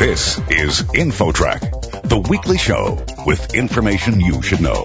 This is InfoTrack, the weekly show with information you should know.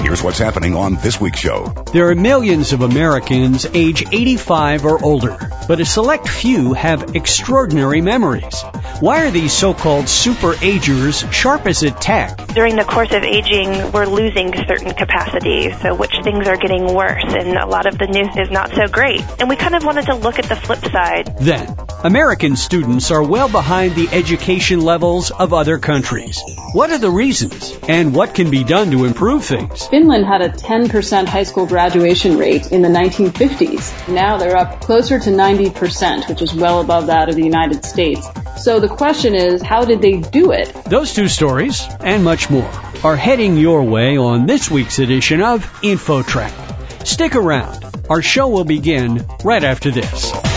Here's what's happening on this week's show. There are millions of Americans age 85 or older, but a select few have extraordinary memories. Why are these so-called super agers sharp as a tack? During the course of aging, we're losing certain capacities, so which things are getting worse, and a lot of the news is not so great. And we kind of wanted to look at the flip side. Then, American students are well behind the education levels of other countries. What are the reasons, and what can be done to improve things? Finland had a 10% high school graduation rate in the 1950s. Now they're up closer to 90%, which is well above that of the United States. So the question is, how did they do it? Those two stories, and much more, are heading your way on this week's edition of InfoTrack. Stick around. Our show will begin right after this.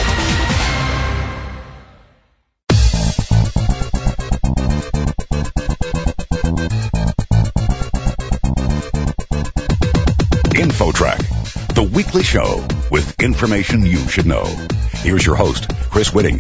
Weekly show with information you should know. Here's your host, Chris Whitting.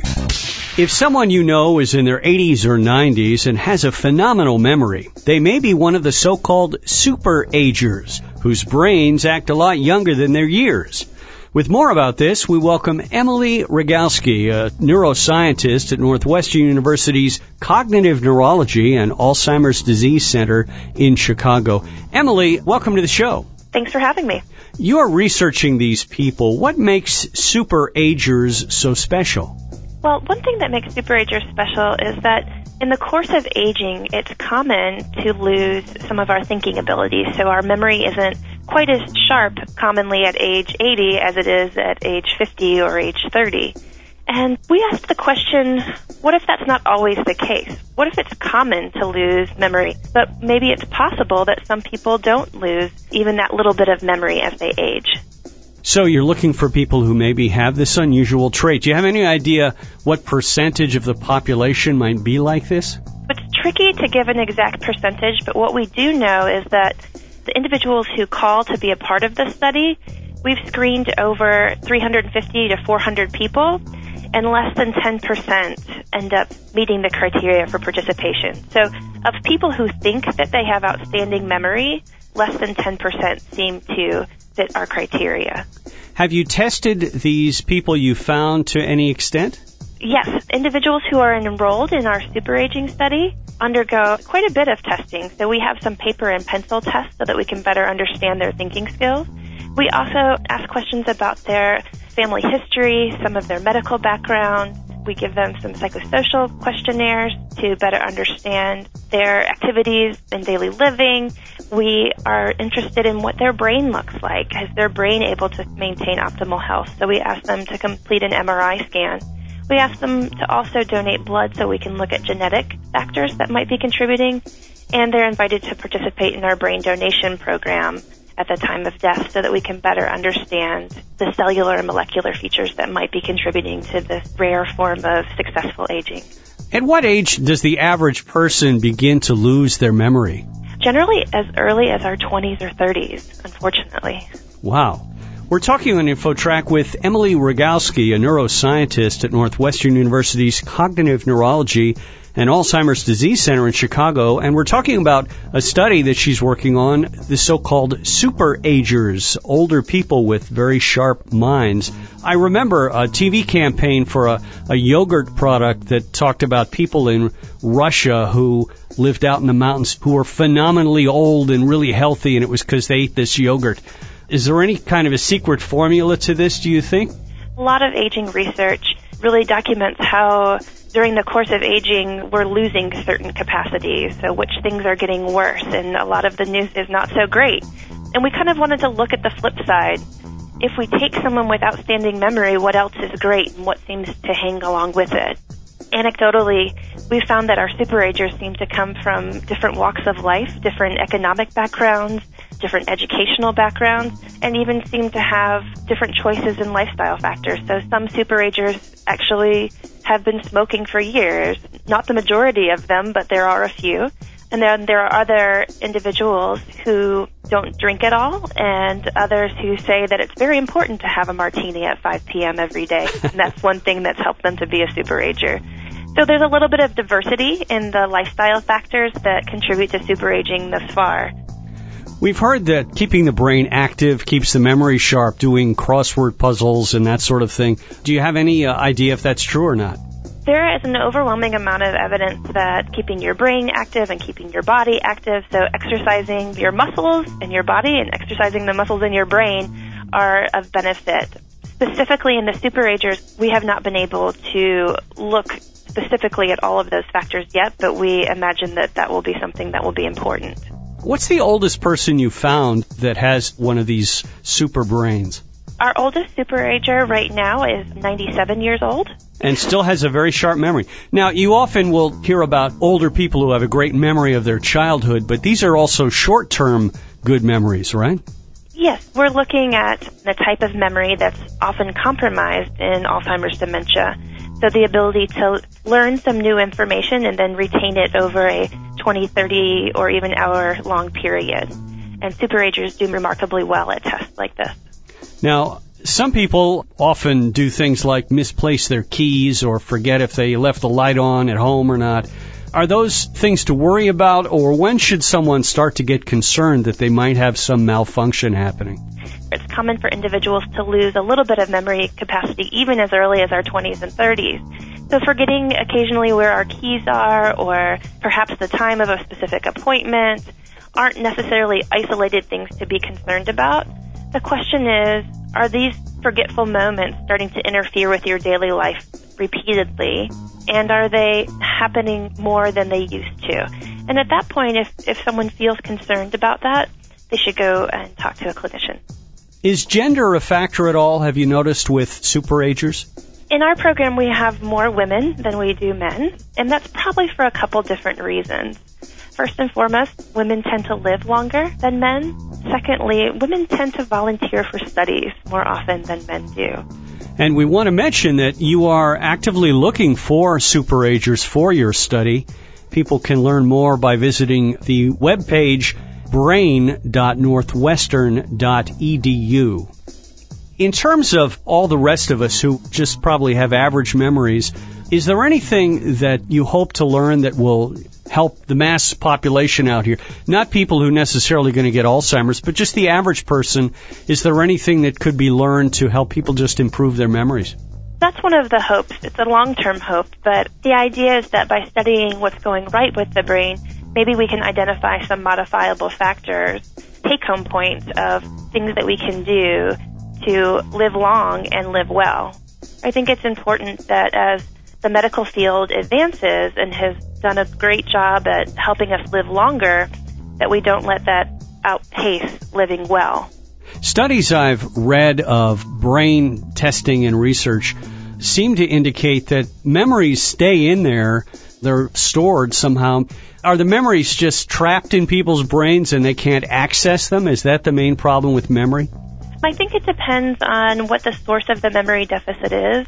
If someone you know is in their 80s or 90s and has a phenomenal memory, they may be one of the so-called super agers, whose brains act a lot younger than their years. With more about this, we welcome Emily Rogalski, a neuroscientist at Northwestern University's Cognitive Neurology and Alzheimer's Disease Center in Chicago. Emily, welcome to the show. Thanks for having me. You're researching these people. What makes super agers so special? Well, one thing that makes superagers special is that in the course of aging, it's common to lose some of our thinking abilities. So our memory isn't quite as sharp commonly at age 80 as it is at age 50 or age 30. And we asked the question, what if that's not always the case? What if it's common to lose memory, but maybe it's possible that some people don't lose even that little bit of memory as they age? So you're looking for people who maybe have this unusual trait. Do you have any idea what percentage of the population might be like this? It's tricky to give an exact percentage, but what we do know is that the individuals who call to be a part of the study, we've screened over 350 to 400 people, and less than 10% end up meeting the criteria for participation. So of people who think that they have outstanding memory, less than 10% seem to fit our criteria. Have you tested these people you found to any extent? Yes, individuals who are enrolled in our super aging study undergo quite a bit of testing. So we have some paper and pencil tests so that we can better understand their thinking skills. We also ask questions about their family history, some of their medical background. We give them some psychosocial questionnaires to better understand their activities in daily living. We are interested in what their brain looks like. Is their brain able to maintain optimal health? So we ask them to complete an MRI scan. We ask them to also donate blood so we can look at genetic factors that might be contributing. And they're invited to participate in our brain donation program at the time of death so that we can better understand the cellular and molecular features that might be contributing to this rare form of successful aging. At what age does the average person begin to lose their memory? Generally as early as our 20s or 30s, unfortunately. Wow. We're talking on InfoTrack with Emily Rogalski, a neuroscientist at Northwestern University's Cognitive Neurology and Alzheimer's Disease Center in Chicago, and we're talking about a study that she's working on, the so-called super agers, older people with very sharp minds. I remember a TV campaign for a, a yogurt product that talked about people in Russia who lived out in the mountains who were phenomenally old and really healthy, and it was because they ate this yogurt. Is there any kind of a secret formula to this, do you think? A lot of aging research really documents how during the course of aging, we're losing certain capacities, so which things are getting worse, and a lot of the news is not so great. And we kind of wanted to look at the flip side. If we take someone with outstanding memory, what else is great and what seems to hang along with it? Anecdotally, we found that our superagers seem to come from different walks of life, different economic backgrounds, different educational backgrounds, and even seem to have different choices in lifestyle factors. So some superagers actually have been smoking for years. Not the majority of them, but there are a few. And then there are other individuals who don't drink at all and others who say that it's very important to have a martini at 5 p.m. every day. and that's one thing that's helped them to be a superager. So there's a little bit of diversity in the lifestyle factors that contribute to superaging thus far. We've heard that keeping the brain active keeps the memory sharp, doing crossword puzzles and that sort of thing. Do you have any uh, idea if that's true or not? There is an overwhelming amount of evidence that keeping your brain active and keeping your body active, so exercising your muscles in your body and exercising the muscles in your brain are of benefit. Specifically in the superagers, we have not been able to look specifically at all of those factors yet, but we imagine that that will be something that will be important. What's the oldest person you found that has one of these super brains? Our oldest superager right now is 97 years old. And still has a very sharp memory. Now, you often will hear about older people who have a great memory of their childhood, but these are also short term good memories, right? Yes, we're looking at the type of memory that's often compromised in Alzheimer's dementia. So the ability to learn some new information and then retain it over a 20, 30, or even hour long period. And superagers do remarkably well at tests like this. Now, some people often do things like misplace their keys or forget if they left the light on at home or not. Are those things to worry about, or when should someone start to get concerned that they might have some malfunction happening? Common for individuals to lose a little bit of memory capacity even as early as our 20s and 30s. So forgetting occasionally where our keys are or perhaps the time of a specific appointment aren't necessarily isolated things to be concerned about. The question is, are these forgetful moments starting to interfere with your daily life repeatedly? And are they happening more than they used to? And at that point, if, if someone feels concerned about that, they should go and talk to a clinician. Is gender a factor at all, have you noticed, with superagers? In our program, we have more women than we do men, and that's probably for a couple different reasons. First and foremost, women tend to live longer than men. Secondly, women tend to volunteer for studies more often than men do. And we want to mention that you are actively looking for superagers for your study. People can learn more by visiting the webpage brain.northwestern.edu. In terms of all the rest of us who just probably have average memories, is there anything that you hope to learn that will help the mass population out here? Not people who necessarily going to get Alzheimer's, but just the average person. Is there anything that could be learned to help people just improve their memories? That's one of the hopes. It's a long-term hope, but the idea is that by studying what's going right with the brain, maybe we can identify some modifiable factors, take-home points of things that we can do to live long and live well. I think it's important that as the medical field advances and has done a great job at helping us live longer, that we don't let that outpace living well. Studies I've read of brain testing and research seem to indicate that memories stay in there. They're stored somehow. Are the memories just trapped in people's brains and they can't access them? Is that the main problem with memory? I think it depends on what the source of the memory deficit is.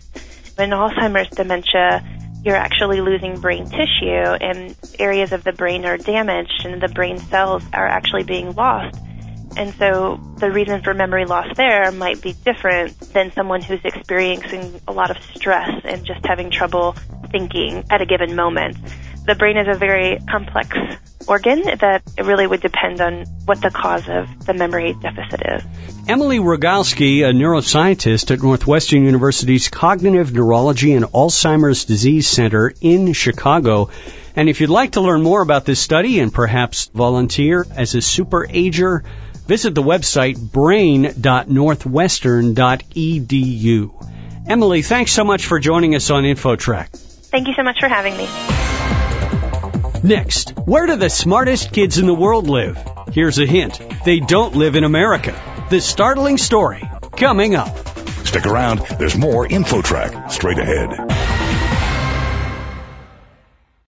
In Alzheimer's dementia, you're actually losing brain tissue and areas of the brain are damaged and the brain cells are actually being lost. And so the reason for memory loss there might be different than someone who's experiencing a lot of stress and just having trouble thinking at a given moment. The brain is a very complex organ that it really would depend on what the cause of the memory deficit is. Emily Rogalski, a neuroscientist at Northwestern University's Cognitive Neurology and Alzheimer's Disease Center in Chicago. And if you'd like to learn more about this study and perhaps volunteer as a super ager, visit the website brain.northwestern.edu. Emily, thanks so much for joining us on InfoTrack. Thank you so much for having me. Next, where do the smartest kids in the world live? Here's a hint. They don't live in America. The startling story coming up. Stick around. There's more InfoTrack straight ahead.